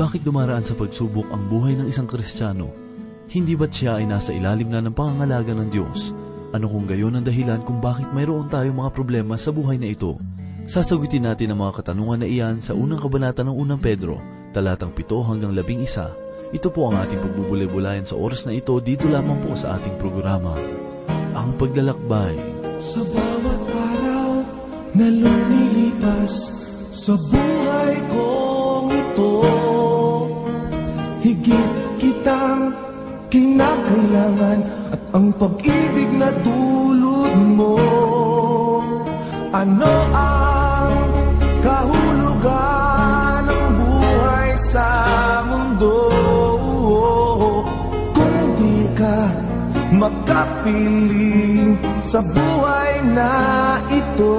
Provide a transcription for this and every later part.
bakit dumaraan sa pagsubok ang buhay ng isang Kristiyano? Hindi ba't siya ay nasa ilalim na ng pangangalaga ng Diyos? Ano kung gayon ang dahilan kung bakit mayroon tayong mga problema sa buhay na ito? Sasagutin natin ang mga katanungan na iyan sa unang kabanata ng unang Pedro, talatang 7 hanggang 11. Ito po ang ating pagbubulay-bulayan sa oras na ito dito lamang po sa ating programa. Ang paglalakbay. Sa bawat araw na lumilipas sa buhay kong ito, higit kitang kinakailangan at ang pag-ibig na dulot mo. Ano ang kahulugan ng buhay sa mundo kung di ka makapiling sa buhay na ito?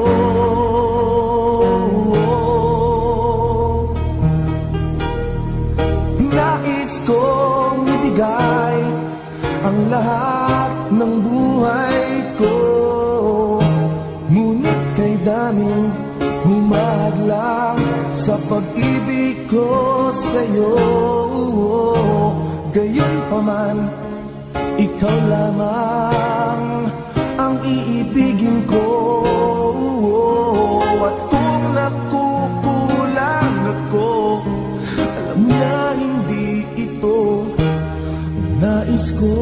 Sa pag-ibig ko sa'yo. Gayon pa man, ikaw lamang ang iibigin ko. At kung nakukulang ako Alam niya hindi ito nais ko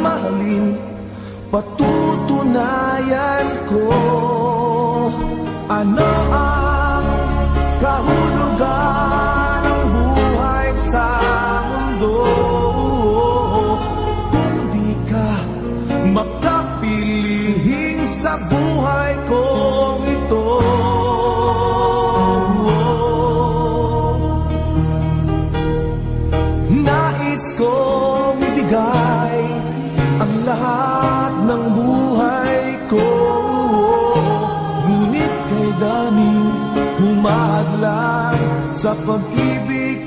mahalin Patutunayan ko. Ano ang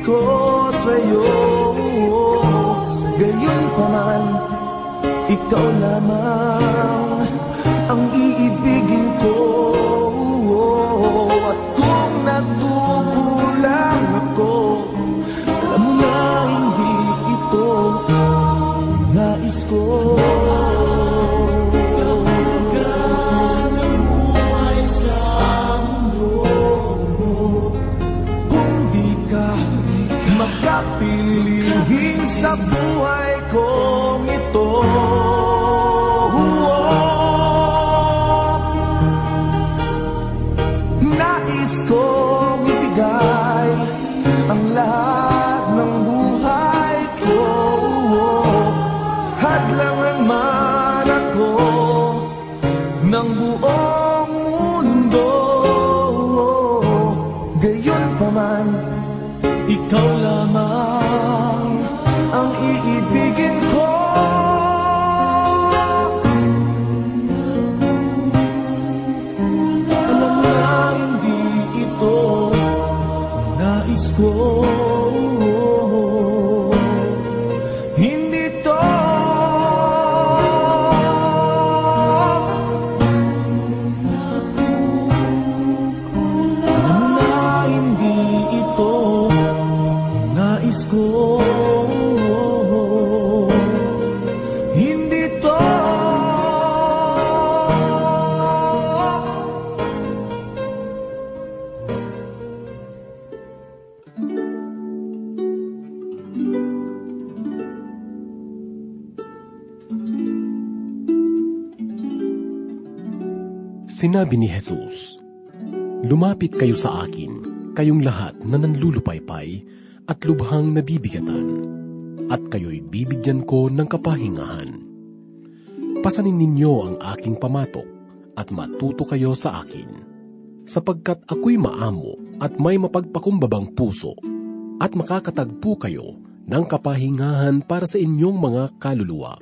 ko sa'yo. Gayon pa man, ikaw lamang ang iibigin ko. At kung nagkukulang ako Alam mo na hindi ito nais ko ang iibigin ko Sinabi ni Jesus, Lumapit kayo sa akin, kayong lahat na nanlulupaypay at lubhang nabibigatan, at kayo'y bibigyan ko ng kapahingahan. Pasanin ninyo ang aking pamatok at matuto kayo sa akin, sapagkat ako'y maamo at may mapagpakumbabang puso, at makakatagpo kayo ng kapahingahan para sa inyong mga kaluluwa,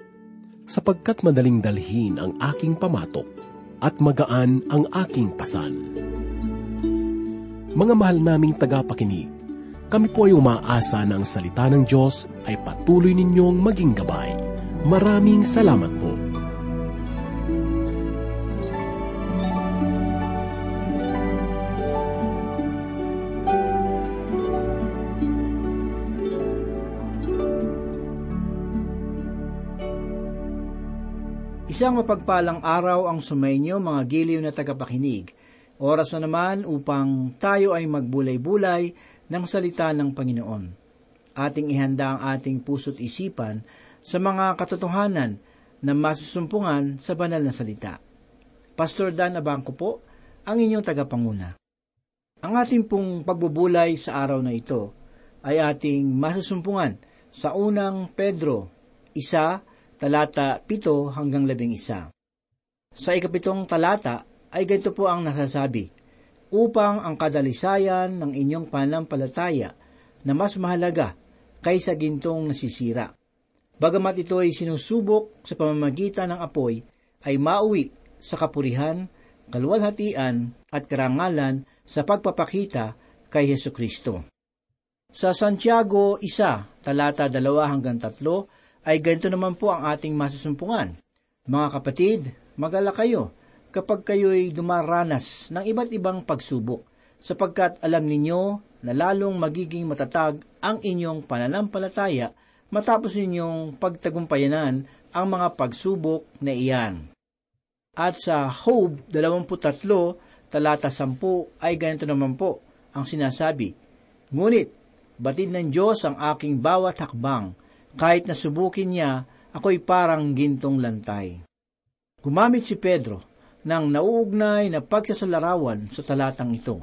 sapagkat madaling dalhin ang aking pamatok at magaan ang aking pasan. Mga mahal naming tagapakinig, kami po ay umaasa na ang salita ng Diyos ay patuloy ninyong maging gabay. Maraming salamat po. Isang mapagpalang araw ang sumainyo mga giliw na tagapakinig. Oras na naman upang tayo ay magbulay-bulay ng salita ng Panginoon. Ating ihanda ang ating puso't isipan sa mga katotohanan na masusumpungan sa banal na salita. Pastor Dan Abangco po, ang inyong tagapanguna. Ang ating pong pagbubulay sa araw na ito ay ating masusumpungan sa unang Pedro, isa, talata 7 hanggang 11. Sa ikapitong talata ay ganito po ang nasasabi, upang ang kadalisayan ng inyong pananampalataya na mas mahalaga kaysa gintong nasisira. Bagamat ito ay sinusubok sa pamamagitan ng apoy, ay mauwi sa kapurihan, kaluwalhatian at karangalan sa pagpapakita kay Heso Kristo. Sa Santiago 1, talata 2 hanggang 3, ay ganito naman po ang ating masusumpungan. Mga kapatid, magala kayo kapag kayo'y dumaranas ng iba't ibang pagsubok, sapagkat alam ninyo na lalong magiging matatag ang inyong pananampalataya matapos ninyong pagtagumpayanan ang mga pagsubok na iyan. At sa Job 23, talata 10 ay ganito naman po ang sinasabi, Ngunit, batid ng Diyos ang aking bawat hakbang, kahit nasubukin niya, ako'y parang gintong lantay. Gumamit si Pedro ng nauugnay na pagsasalarawan sa talatang ito,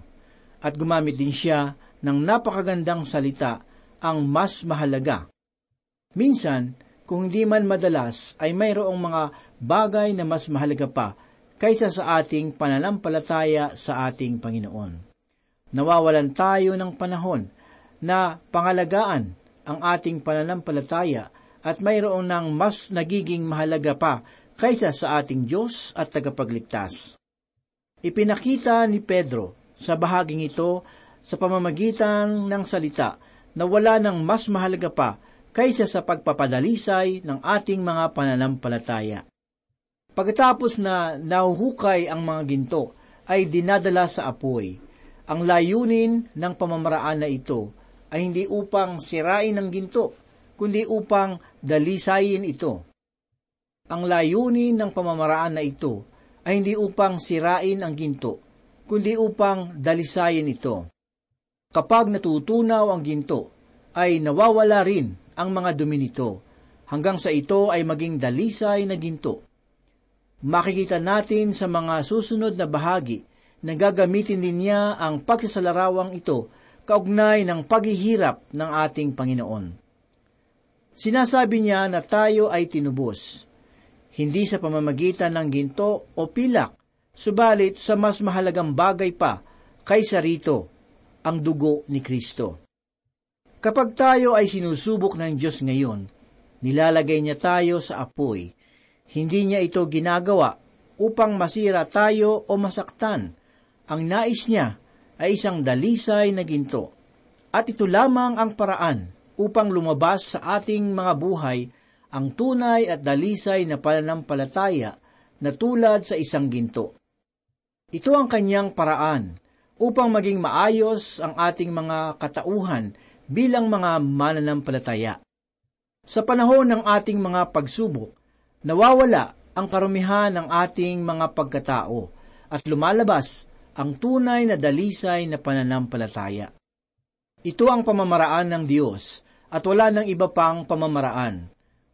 at gumamit din siya ng napakagandang salita ang mas mahalaga. Minsan, kung hindi man madalas, ay mayroong mga bagay na mas mahalaga pa kaysa sa ating pananampalataya sa ating Panginoon. Nawawalan tayo ng panahon na pangalagaan ang ating pananampalataya at mayroon ng mas nagiging mahalaga pa kaysa sa ating Diyos at tagapagligtas. Ipinakita ni Pedro sa bahaging ito sa pamamagitan ng salita na wala ng mas mahalaga pa kaysa sa pagpapadalisay ng ating mga pananampalataya. Pagkatapos na nahuhukay ang mga ginto, ay dinadala sa apoy. Ang layunin ng pamamaraan na ito ay hindi upang sirain ang ginto, kundi upang dalisayin ito. Ang layunin ng pamamaraan na ito ay hindi upang sirain ang ginto, kundi upang dalisayin ito. Kapag natutunaw ang ginto, ay nawawala rin ang mga dumi nito, hanggang sa ito ay maging dalisay na ginto. Makikita natin sa mga susunod na bahagi na gagamitin din niya ang pagsasalarawang ito kaugnay ng paghihirap ng ating Panginoon. Sinasabi niya na tayo ay tinubos, hindi sa pamamagitan ng ginto o pilak, subalit sa mas mahalagang bagay pa kaysa rito, ang dugo ni Kristo. Kapag tayo ay sinusubok ng Diyos ngayon, nilalagay niya tayo sa apoy. Hindi niya ito ginagawa upang masira tayo o masaktan. Ang nais niya ay isang dalisay na ginto. At ito lamang ang paraan upang lumabas sa ating mga buhay ang tunay at dalisay na pananampalataya na tulad sa isang ginto. Ito ang kanyang paraan upang maging maayos ang ating mga katauhan bilang mga mananampalataya. Sa panahon ng ating mga pagsubok, nawawala ang karumihan ng ating mga pagkatao at lumalabas ang tunay na dalisay na pananampalataya. Ito ang pamamaraan ng Diyos at wala ng iba pang pamamaraan.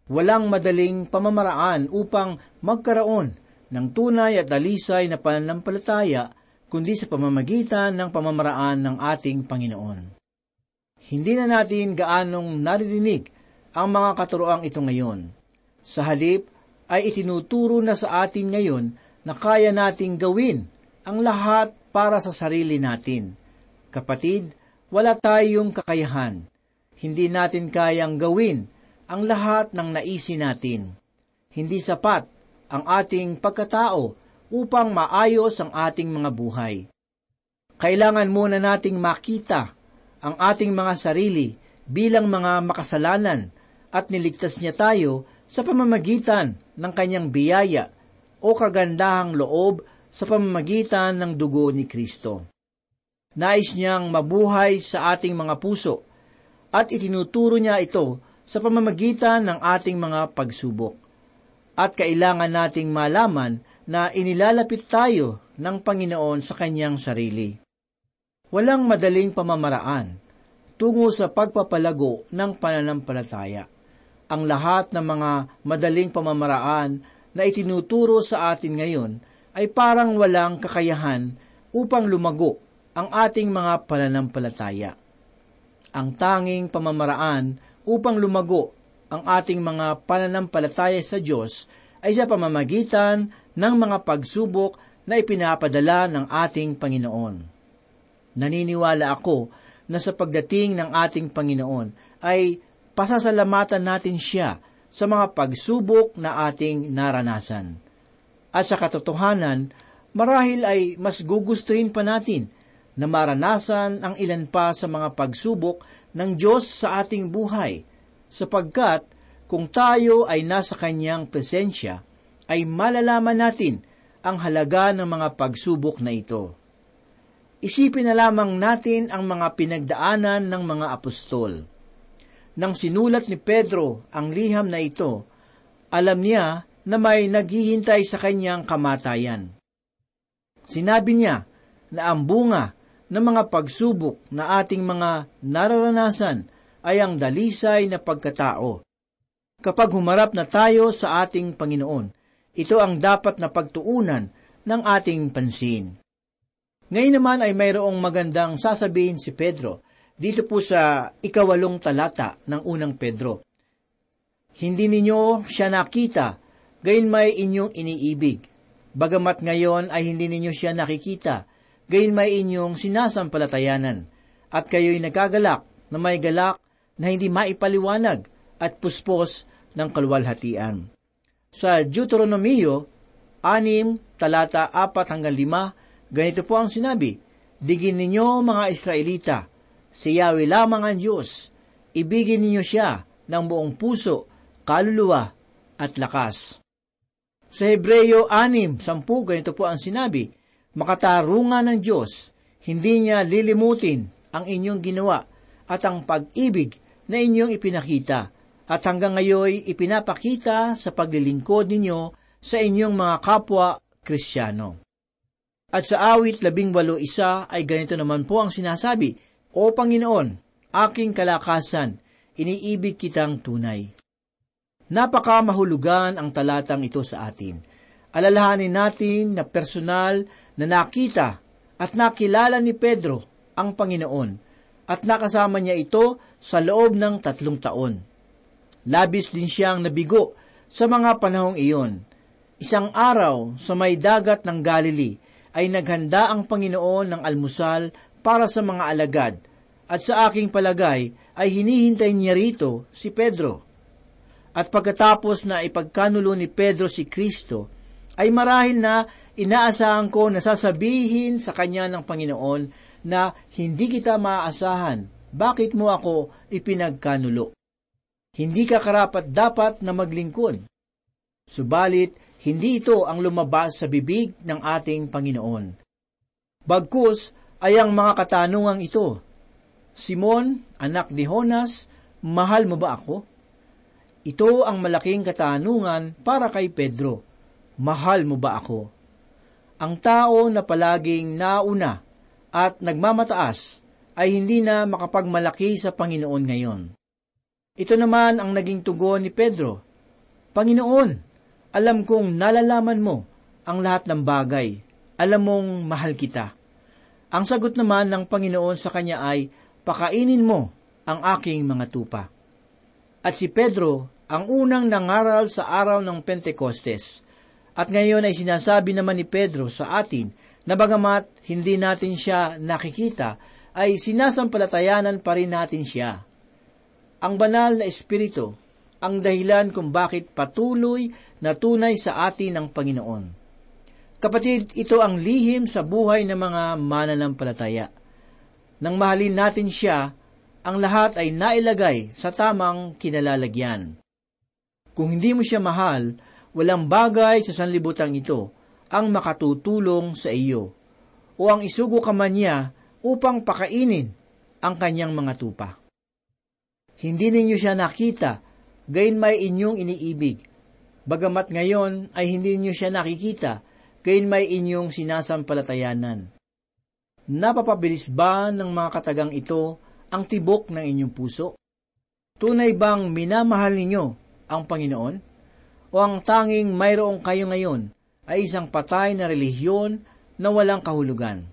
Walang madaling pamamaraan upang magkaroon ng tunay at dalisay na pananampalataya kundi sa pamamagitan ng pamamaraan ng ating Panginoon. Hindi na natin gaanong naririnig ang mga katuroang ito ngayon. Sa halip ay itinuturo na sa atin ngayon na kaya nating gawin ang lahat para sa sarili natin. Kapatid, wala tayong kakayahan. Hindi natin kayang gawin ang lahat ng naisin natin. Hindi sapat ang ating pagkatao upang maayos ang ating mga buhay. Kailangan muna nating makita ang ating mga sarili bilang mga makasalanan at niligtas niya tayo sa pamamagitan ng kanyang biyaya o kagandahang loob sa pamamagitan ng dugo ni Kristo. Nais niyang mabuhay sa ating mga puso at itinuturo niya ito sa pamamagitan ng ating mga pagsubok. At kailangan nating malaman na inilalapit tayo ng Panginoon sa kanyang sarili. Walang madaling pamamaraan tungo sa pagpapalago ng pananampalataya. Ang lahat ng mga madaling pamamaraan na itinuturo sa atin ngayon ay parang walang kakayahan upang lumago ang ating mga pananampalataya. Ang tanging pamamaraan upang lumago ang ating mga pananampalataya sa Diyos ay sa pamamagitan ng mga pagsubok na ipinapadala ng ating Panginoon. Naniniwala ako na sa pagdating ng ating Panginoon ay pasasalamatan natin siya sa mga pagsubok na ating naranasan. At sa katotohanan, marahil ay mas gugustuhin pa natin na maranasan ang ilan pa sa mga pagsubok ng Diyos sa ating buhay, sapagkat kung tayo ay nasa Kanyang presensya, ay malalaman natin ang halaga ng mga pagsubok na ito. Isipin na lamang natin ang mga pinagdaanan ng mga apostol. Nang sinulat ni Pedro ang liham na ito, alam niya na may naghihintay sa kanyang kamatayan. Sinabi niya na ang bunga ng mga pagsubok na ating mga nararanasan ay ang dalisay na pagkatao. Kapag humarap na tayo sa ating Panginoon, ito ang dapat na pagtuunan ng ating pansin. Ngayon naman ay mayroong magandang sasabihin si Pedro dito po sa ikawalong talata ng unang Pedro. Hindi ninyo siya nakita, gayon may inyong iniibig. Bagamat ngayon ay hindi ninyo siya nakikita, gayon may inyong sinasampalatayanan, at kayo'y nagagalak na may galak na hindi maipaliwanag at puspos ng kalwalhatian. Sa Deuteronomio, anim, talata apat hanggang lima, Ganito po ang sinabi, Digin ninyo mga Israelita, si Yahweh lamang ang Diyos. Ibigin ninyo siya ng buong puso, kaluluwa at lakas. Sa Hebreyo 6, 10, ganito po ang sinabi, Makatarungan ng Diyos, hindi niya lilimutin ang inyong ginawa at ang pag-ibig na inyong ipinakita at hanggang ngayon ipinapakita sa paglilingkod ninyo sa inyong mga kapwa Kristiyano. At sa awit labing walo isa ay ganito naman po ang sinasabi, O Panginoon, aking kalakasan, iniibig kitang tunay. Napaka mahulugan ang talatang ito sa atin. Alalahanin natin na personal na nakita at nakilala ni Pedro ang Panginoon at nakasama niya ito sa loob ng tatlong taon. Labis din siyang nabigo sa mga panahong iyon. Isang araw sa may dagat ng Galilee, ay naghanda ang Panginoon ng almusal para sa mga alagad, at sa aking palagay ay hinihintay niya rito si Pedro. At pagkatapos na ipagkanulo ni Pedro si Kristo, ay marahil na inaasahan ko na sasabihin sa kanya ng Panginoon na hindi kita maaasahan, bakit mo ako ipinagkanulo? Hindi ka karapat dapat na maglingkod. Subalit, hindi ito ang lumabas sa bibig ng ating Panginoon. Bagkus ay ang mga katanungang ito. Simon, anak ni Honas, mahal mo ba ako? Ito ang malaking katanungan para kay Pedro. Mahal mo ba ako? Ang tao na palaging nauna at nagmamataas ay hindi na makapagmalaki sa Panginoon ngayon. Ito naman ang naging tugon ni Pedro. Panginoon, alam kong nalalaman mo ang lahat ng bagay. Alam mong mahal kita. Ang sagot naman ng Panginoon sa kanya ay, pakainin mo ang aking mga tupa. At si Pedro ang unang nangaral sa araw ng Pentecostes. At ngayon ay sinasabi naman ni Pedro sa atin na bagamat hindi natin siya nakikita, ay sinasampalatayanan pa rin natin siya. Ang banal na Espiritu ang dahilan kung bakit patuloy na tunay sa atin ang Panginoon. Kapatid, ito ang lihim sa buhay ng mga mananampalataya. Nang mahalin natin siya, ang lahat ay nailagay sa tamang kinalalagyan. Kung hindi mo siya mahal, walang bagay sa sanlibutan ito ang makatutulong sa iyo, o ang isugo ka man niya upang pakainin ang kanyang mga tupa. Hindi ninyo siya nakita, gayon may inyong iniibig. Bagamat ngayon ay hindi ninyo siya nakikita, gayon may inyong sinasampalatayanan. Napapabilis ba ng mga katagang ito ang tibok ng inyong puso? Tunay bang minamahal ninyo ang Panginoon? O ang tanging mayroong kayo ngayon ay isang patay na relihiyon na walang kahulugan?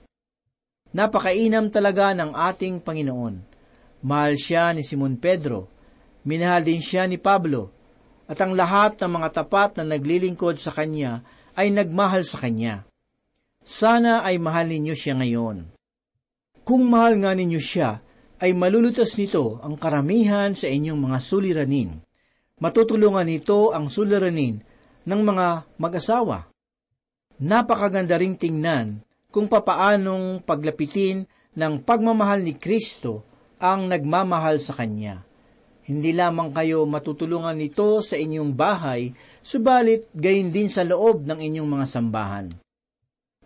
Napakainam talaga ng ating Panginoon. Mahal siya ni Simon Pedro, minahal din siya ni Pablo, at ang lahat ng mga tapat na naglilingkod sa Kanya ay nagmahal sa Kanya. Sana ay mahal ninyo siya ngayon. Kung mahal nga ninyo siya, ay malulutas nito ang karamihan sa inyong mga suliranin. Matutulungan nito ang suliranin ng mga mag-asawa. Napakaganda ring tingnan kung papaanong paglapitin ng pagmamahal ni Kristo ang nagmamahal sa Kanya. Hindi lamang kayo matutulungan nito sa inyong bahay, subalit gayon din sa loob ng inyong mga sambahan.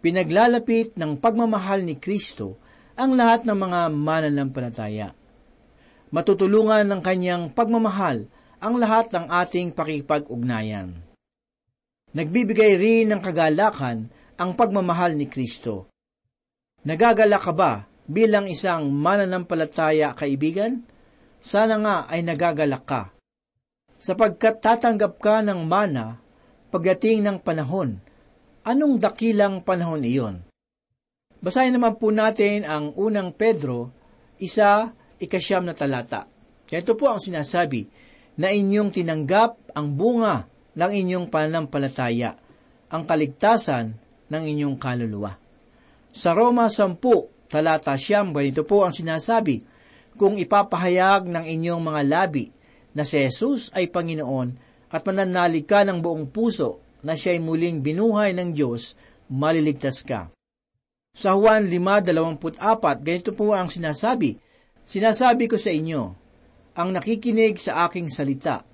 Pinaglalapit ng pagmamahal ni Kristo ang lahat ng mga mananampalataya. Matutulungan ng kanyang pagmamahal ang lahat ng ating pakipag-ugnayan. Nagbibigay rin ng kagalakan ang pagmamahal ni Kristo. Nagagala ka ba bilang isang mananampalataya kaibigan? sana nga ay nagagalak ka. Sapagkat tatanggap ka ng mana pagdating ng panahon. Anong dakilang panahon iyon? Basahin naman po natin ang unang Pedro, isa, ikasyam na talata. Ito po ang sinasabi, na inyong tinanggap ang bunga ng inyong pananampalataya, ang kaligtasan ng inyong kaluluwa. Sa Roma 10, talata siyam, ganito po ang sinasabi, kung ipapahayag ng inyong mga labi na si Jesus ay Panginoon at mananalig ka ng buong puso na siya'y muling binuhay ng Diyos, maliligtas ka. Sa Juan 5.24, ganito po ang sinasabi, Sinasabi ko sa inyo, ang nakikinig sa aking salita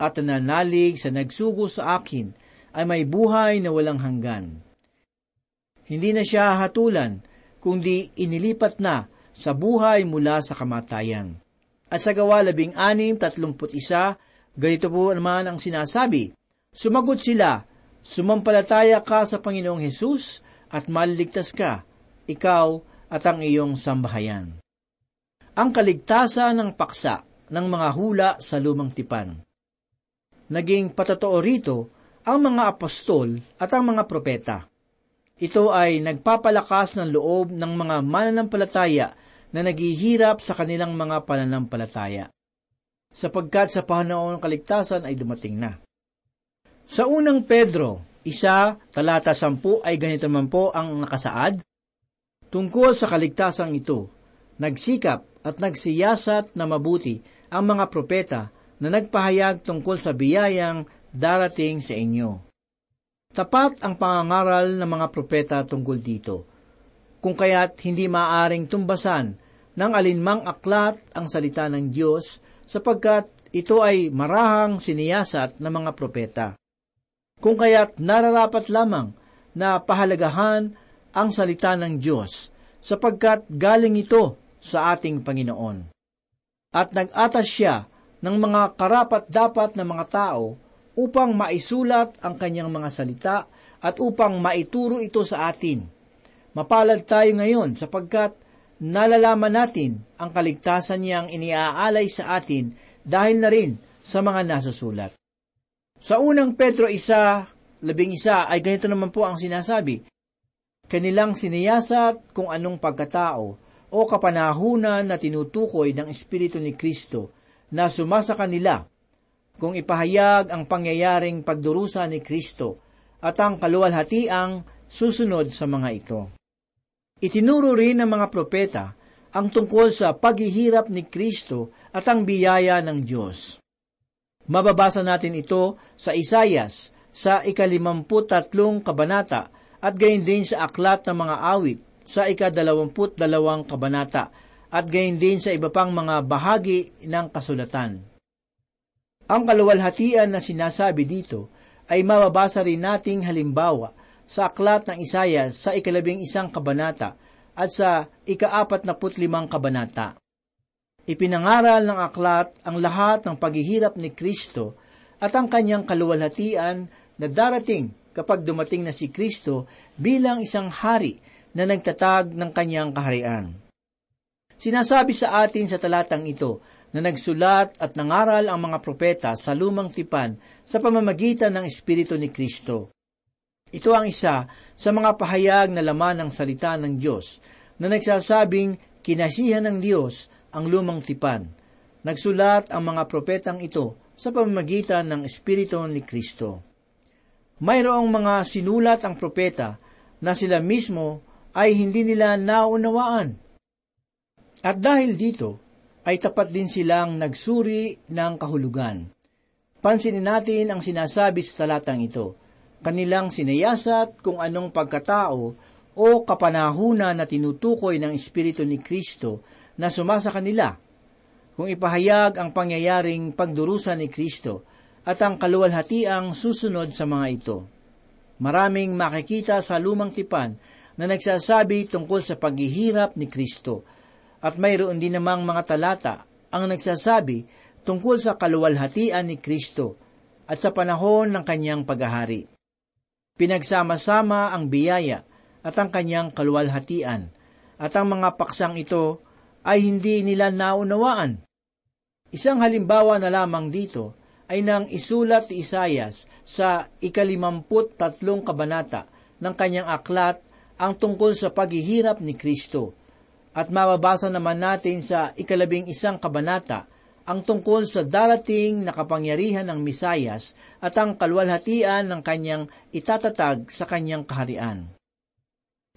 at nananalig sa nagsugo sa akin ay may buhay na walang hanggan. Hindi na siya hatulan, kundi inilipat na sa buhay mula sa kamatayan. At sa gawa labing anim, tatlumput isa, ganito po naman ang sinasabi, Sumagot sila, sumampalataya ka sa Panginoong Hesus at maliligtas ka, ikaw at ang iyong sambahayan. Ang kaligtasan ng paksa ng mga hula sa lumang tipan. Naging patotoo rito ang mga apostol at ang mga propeta. Ito ay nagpapalakas ng loob ng mga mananampalataya na naghihirap sa kanilang mga pananampalataya, sapagkat sa panahon ng kaligtasan ay dumating na. Sa unang Pedro, isa, talata sampu ay ganito man po ang nakasaad, Tungkol sa kaligtasang ito, nagsikap at nagsiyasat na mabuti ang mga propeta na nagpahayag tungkol sa biyayang darating sa inyo. Tapat ang pangangaral ng mga propeta tungkol dito kung kaya't hindi maaring tumbasan ng alinmang aklat ang salita ng Diyos sapagkat ito ay marahang siniyasat ng mga propeta. Kung kaya't nararapat lamang na pahalagahan ang salita ng Diyos sapagkat galing ito sa ating Panginoon. At nag-atas siya ng mga karapat-dapat na mga tao upang maisulat ang kanyang mga salita at upang maituro ito sa atin Mapalad tayo ngayon sapagkat nalalaman natin ang kaligtasan niyang iniaalay sa atin dahil na rin sa mga nasa sulat. Sa unang Pedro isa, labing isa ay ganito naman po ang sinasabi, Kanilang siniyasat kung anong pagkatao o kapanahunan na tinutukoy ng Espiritu ni Kristo na sumasa kanila kung ipahayag ang pangyayaring pagdurusa ni Kristo at ang kaluwalhatiang susunod sa mga ito. Itinuro rin ng mga propeta ang tungkol sa paghihirap ni Kristo at ang biyaya ng Diyos. Mababasa natin ito sa Isayas sa ikalimamputatlong kabanata at gayon din sa aklat ng mga awit sa ikadalawamput dalawang kabanata at gayon din sa iba pang mga bahagi ng kasulatan. Ang kaluwalhatian na sinasabi dito ay mababasa rin nating halimbawa sa aklat ng Isayas sa ikalabing isang kabanata at sa ikaapat na putlimang kabanata. Ipinangaral ng aklat ang lahat ng paghihirap ni Kristo at ang kanyang kaluwalhatian na darating kapag dumating na si Kristo bilang isang hari na nagtatag ng kanyang kaharian. Sinasabi sa atin sa talatang ito na nagsulat at nangaral ang mga propeta sa lumang tipan sa pamamagitan ng Espiritu ni Kristo. Ito ang isa sa mga pahayag na laman ng salita ng Diyos na nagsasabing kinasihan ng Diyos ang lumang tipan. Nagsulat ang mga propetang ito sa pamamagitan ng Espiritu ni Kristo. Mayroong mga sinulat ang propeta na sila mismo ay hindi nila naunawaan. At dahil dito, ay tapat din silang nagsuri ng kahulugan. Pansinin natin ang sinasabi sa talatang ito. Kanilang sinayasat kung anong pagkatao o kapanahuna na tinutukoy ng Espiritu ni Kristo na sumasa kanila. Kung ipahayag ang pangyayaring pagdurusa ni Kristo at ang kaluwalhatiang susunod sa mga ito. Maraming makikita sa lumang tipan na nagsasabi tungkol sa paghihirap ni Kristo at mayroon din namang mga talata ang nagsasabi tungkol sa kaluwalhatian ni Kristo at sa panahon ng kanyang paghahari. Pinagsama-sama ang biyaya at ang kanyang kaluwalhatian at ang mga paksang ito ay hindi nila naunawaan. Isang halimbawa na lamang dito ay nang isulat ni Isayas sa ikalimamput tatlong kabanata ng kanyang aklat ang tungkol sa paghihirap ni Kristo at mababasa naman natin sa ikalabing isang kabanata ang tungkol sa darating na kapangyarihan ng Misayas at ang kalwalhatian ng kanyang itatatag sa kanyang kaharian.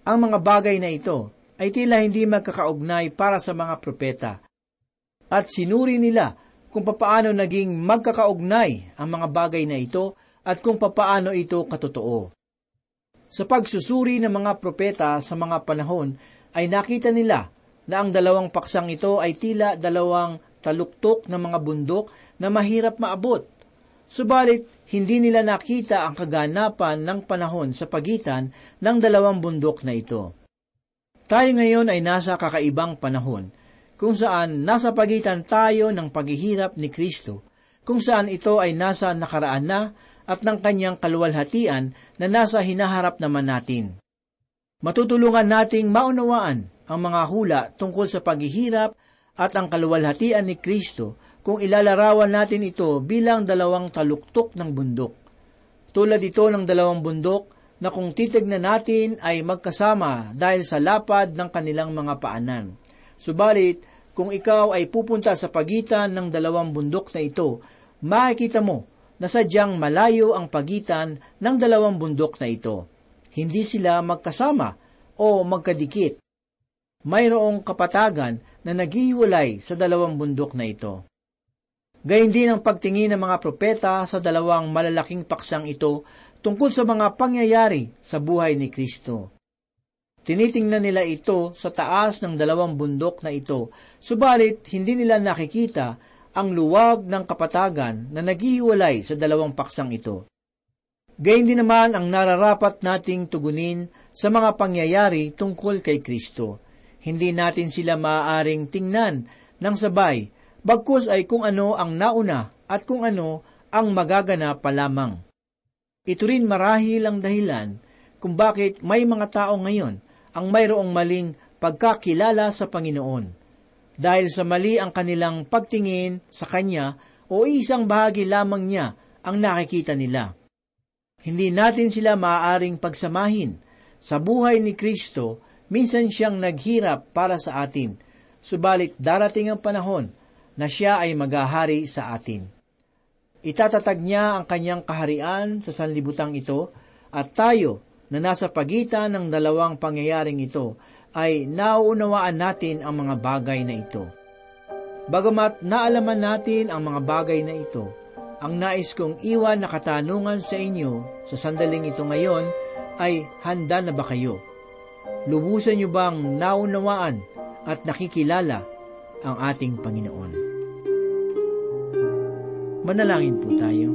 Ang mga bagay na ito ay tila hindi magkakaugnay para sa mga propeta. At sinuri nila kung papaano naging magkakaugnay ang mga bagay na ito at kung papaano ito katotoo. Sa pagsusuri ng mga propeta sa mga panahon ay nakita nila na ang dalawang paksang ito ay tila dalawang taluktok na mga bundok na mahirap maabot. Subalit, hindi nila nakita ang kaganapan ng panahon sa pagitan ng dalawang bundok na ito. Tayo ngayon ay nasa kakaibang panahon, kung saan nasa pagitan tayo ng paghihirap ni Kristo, kung saan ito ay nasa nakaraan na at ng kanyang kaluwalhatian na nasa hinaharap naman natin matutulungan nating maunawaan ang mga hula tungkol sa paghihirap at ang kaluwalhatian ni Kristo kung ilalarawan natin ito bilang dalawang taluktok ng bundok. Tulad ito ng dalawang bundok na kung titignan natin ay magkasama dahil sa lapad ng kanilang mga paanan. Subalit, kung ikaw ay pupunta sa pagitan ng dalawang bundok na ito, makikita mo na sadyang malayo ang pagitan ng dalawang bundok na ito hindi sila magkasama o magkadikit. Mayroong kapatagan na naghiwalay sa dalawang bundok na ito. Gayun din ang pagtingin ng mga propeta sa dalawang malalaking paksang ito tungkol sa mga pangyayari sa buhay ni Kristo. Tinitingnan nila ito sa taas ng dalawang bundok na ito, subalit hindi nila nakikita ang luwag ng kapatagan na naghihiwalay sa dalawang paksang ito. Gayun din naman ang nararapat nating tugunin sa mga pangyayari tungkol kay Kristo. Hindi natin sila maaaring tingnan ng sabay, bagkus ay kung ano ang nauna at kung ano ang magaganap pa lamang. Ito rin marahil ang dahilan kung bakit may mga tao ngayon ang mayroong maling pagkakilala sa Panginoon. Dahil sa mali ang kanilang pagtingin sa Kanya o isang bahagi lamang niya ang nakikita nila. Hindi natin sila maaaring pagsamahin. Sa buhay ni Kristo, minsan siyang naghirap para sa atin, subalit darating ang panahon na siya ay maghahari sa atin. Itatatag niya ang kanyang kaharian sa sanlibutang ito at tayo na nasa pagitan ng dalawang pangyayaring ito ay nauunawaan natin ang mga bagay na ito. Bagamat naalaman natin ang mga bagay na ito, ang nais kong iwan na katanungan sa inyo sa sandaling ito ngayon ay handa na ba kayo? Lubusan niyo bang naunawaan at nakikilala ang ating Panginoon? Manalangin po tayo.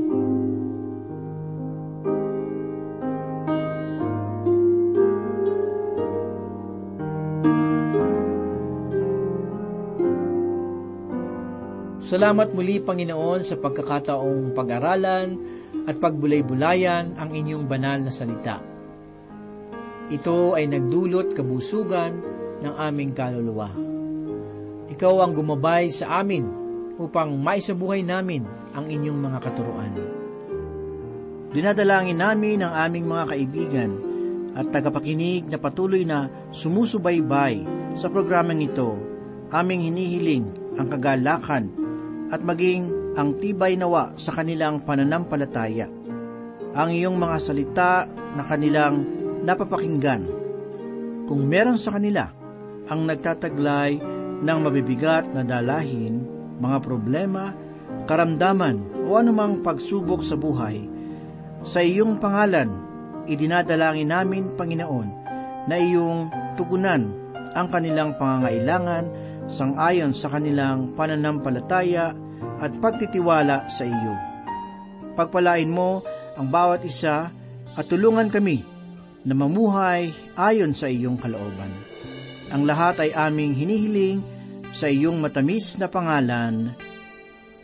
Salamat muli, Panginoon, sa pagkakataong pag-aralan at pagbulay-bulayan ang inyong banal na salita. Ito ay nagdulot kabusugan ng aming kaluluwa. Ikaw ang gumabay sa amin upang maisabuhay namin ang inyong mga katuruan. Dinadalangin namin ang aming mga kaibigan at tagapakinig na patuloy na sumusubaybay sa programang ito. Aming hinihiling ang kagalakan at maging ang tibay nawa sa kanilang pananampalataya. Ang iyong mga salita na kanilang napapakinggan. Kung meron sa kanila ang nagtataglay ng mabibigat na dalahin, mga problema, karamdaman o anumang pagsubok sa buhay, sa iyong pangalan, idinadalangin namin, Panginoon, na iyong tugunan ang kanilang pangangailangan sangayon sa kanilang pananampalataya at pagtitiwala sa iyo. Pagpalain mo ang bawat isa at tulungan kami na mamuhay ayon sa iyong kalooban. Ang lahat ay aming hinihiling sa iyong matamis na pangalan.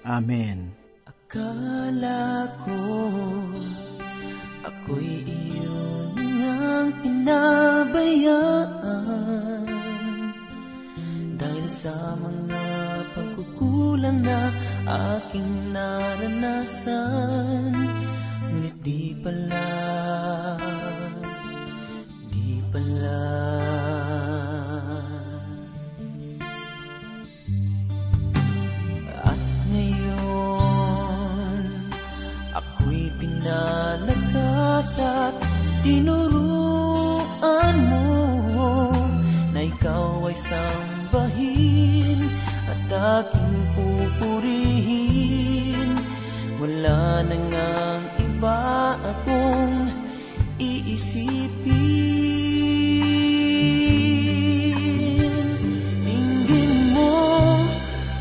Amen. Akala ko ako'y iyon ang pinabayaan. Dahil sa mga pagkukulang na aking naranasan Ngunit di pala, di pala. At ngayon, ako'y pinalakas at tinuruan mo Na ikaw ay sambahin at aking pupurihin. Wala na ngang iba akong iisipin. Dinggin mo,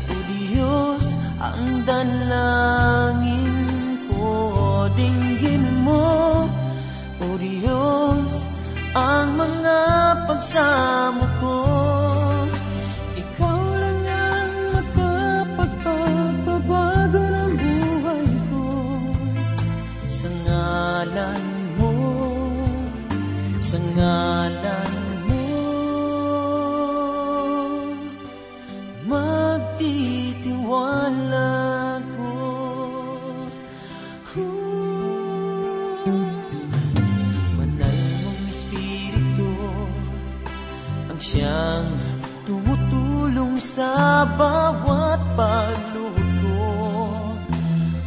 O Diyos, ang dalangin pagsamo ko Ikaw lang ang makapagpapabago ng buhay ko. Sa ngalan mo, sa ngalan mo. Magtitiwala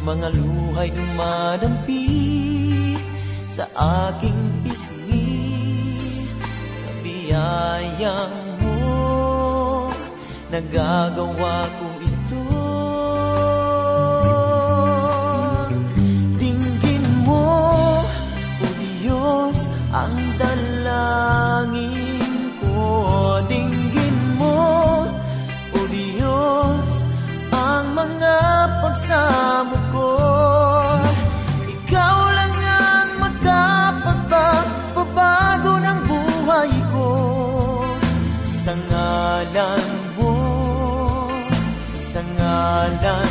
Mga luhay dumadampi sa aking pisngi Sa biyayang mo Nagagawa ko ngalan mo, sa ngalan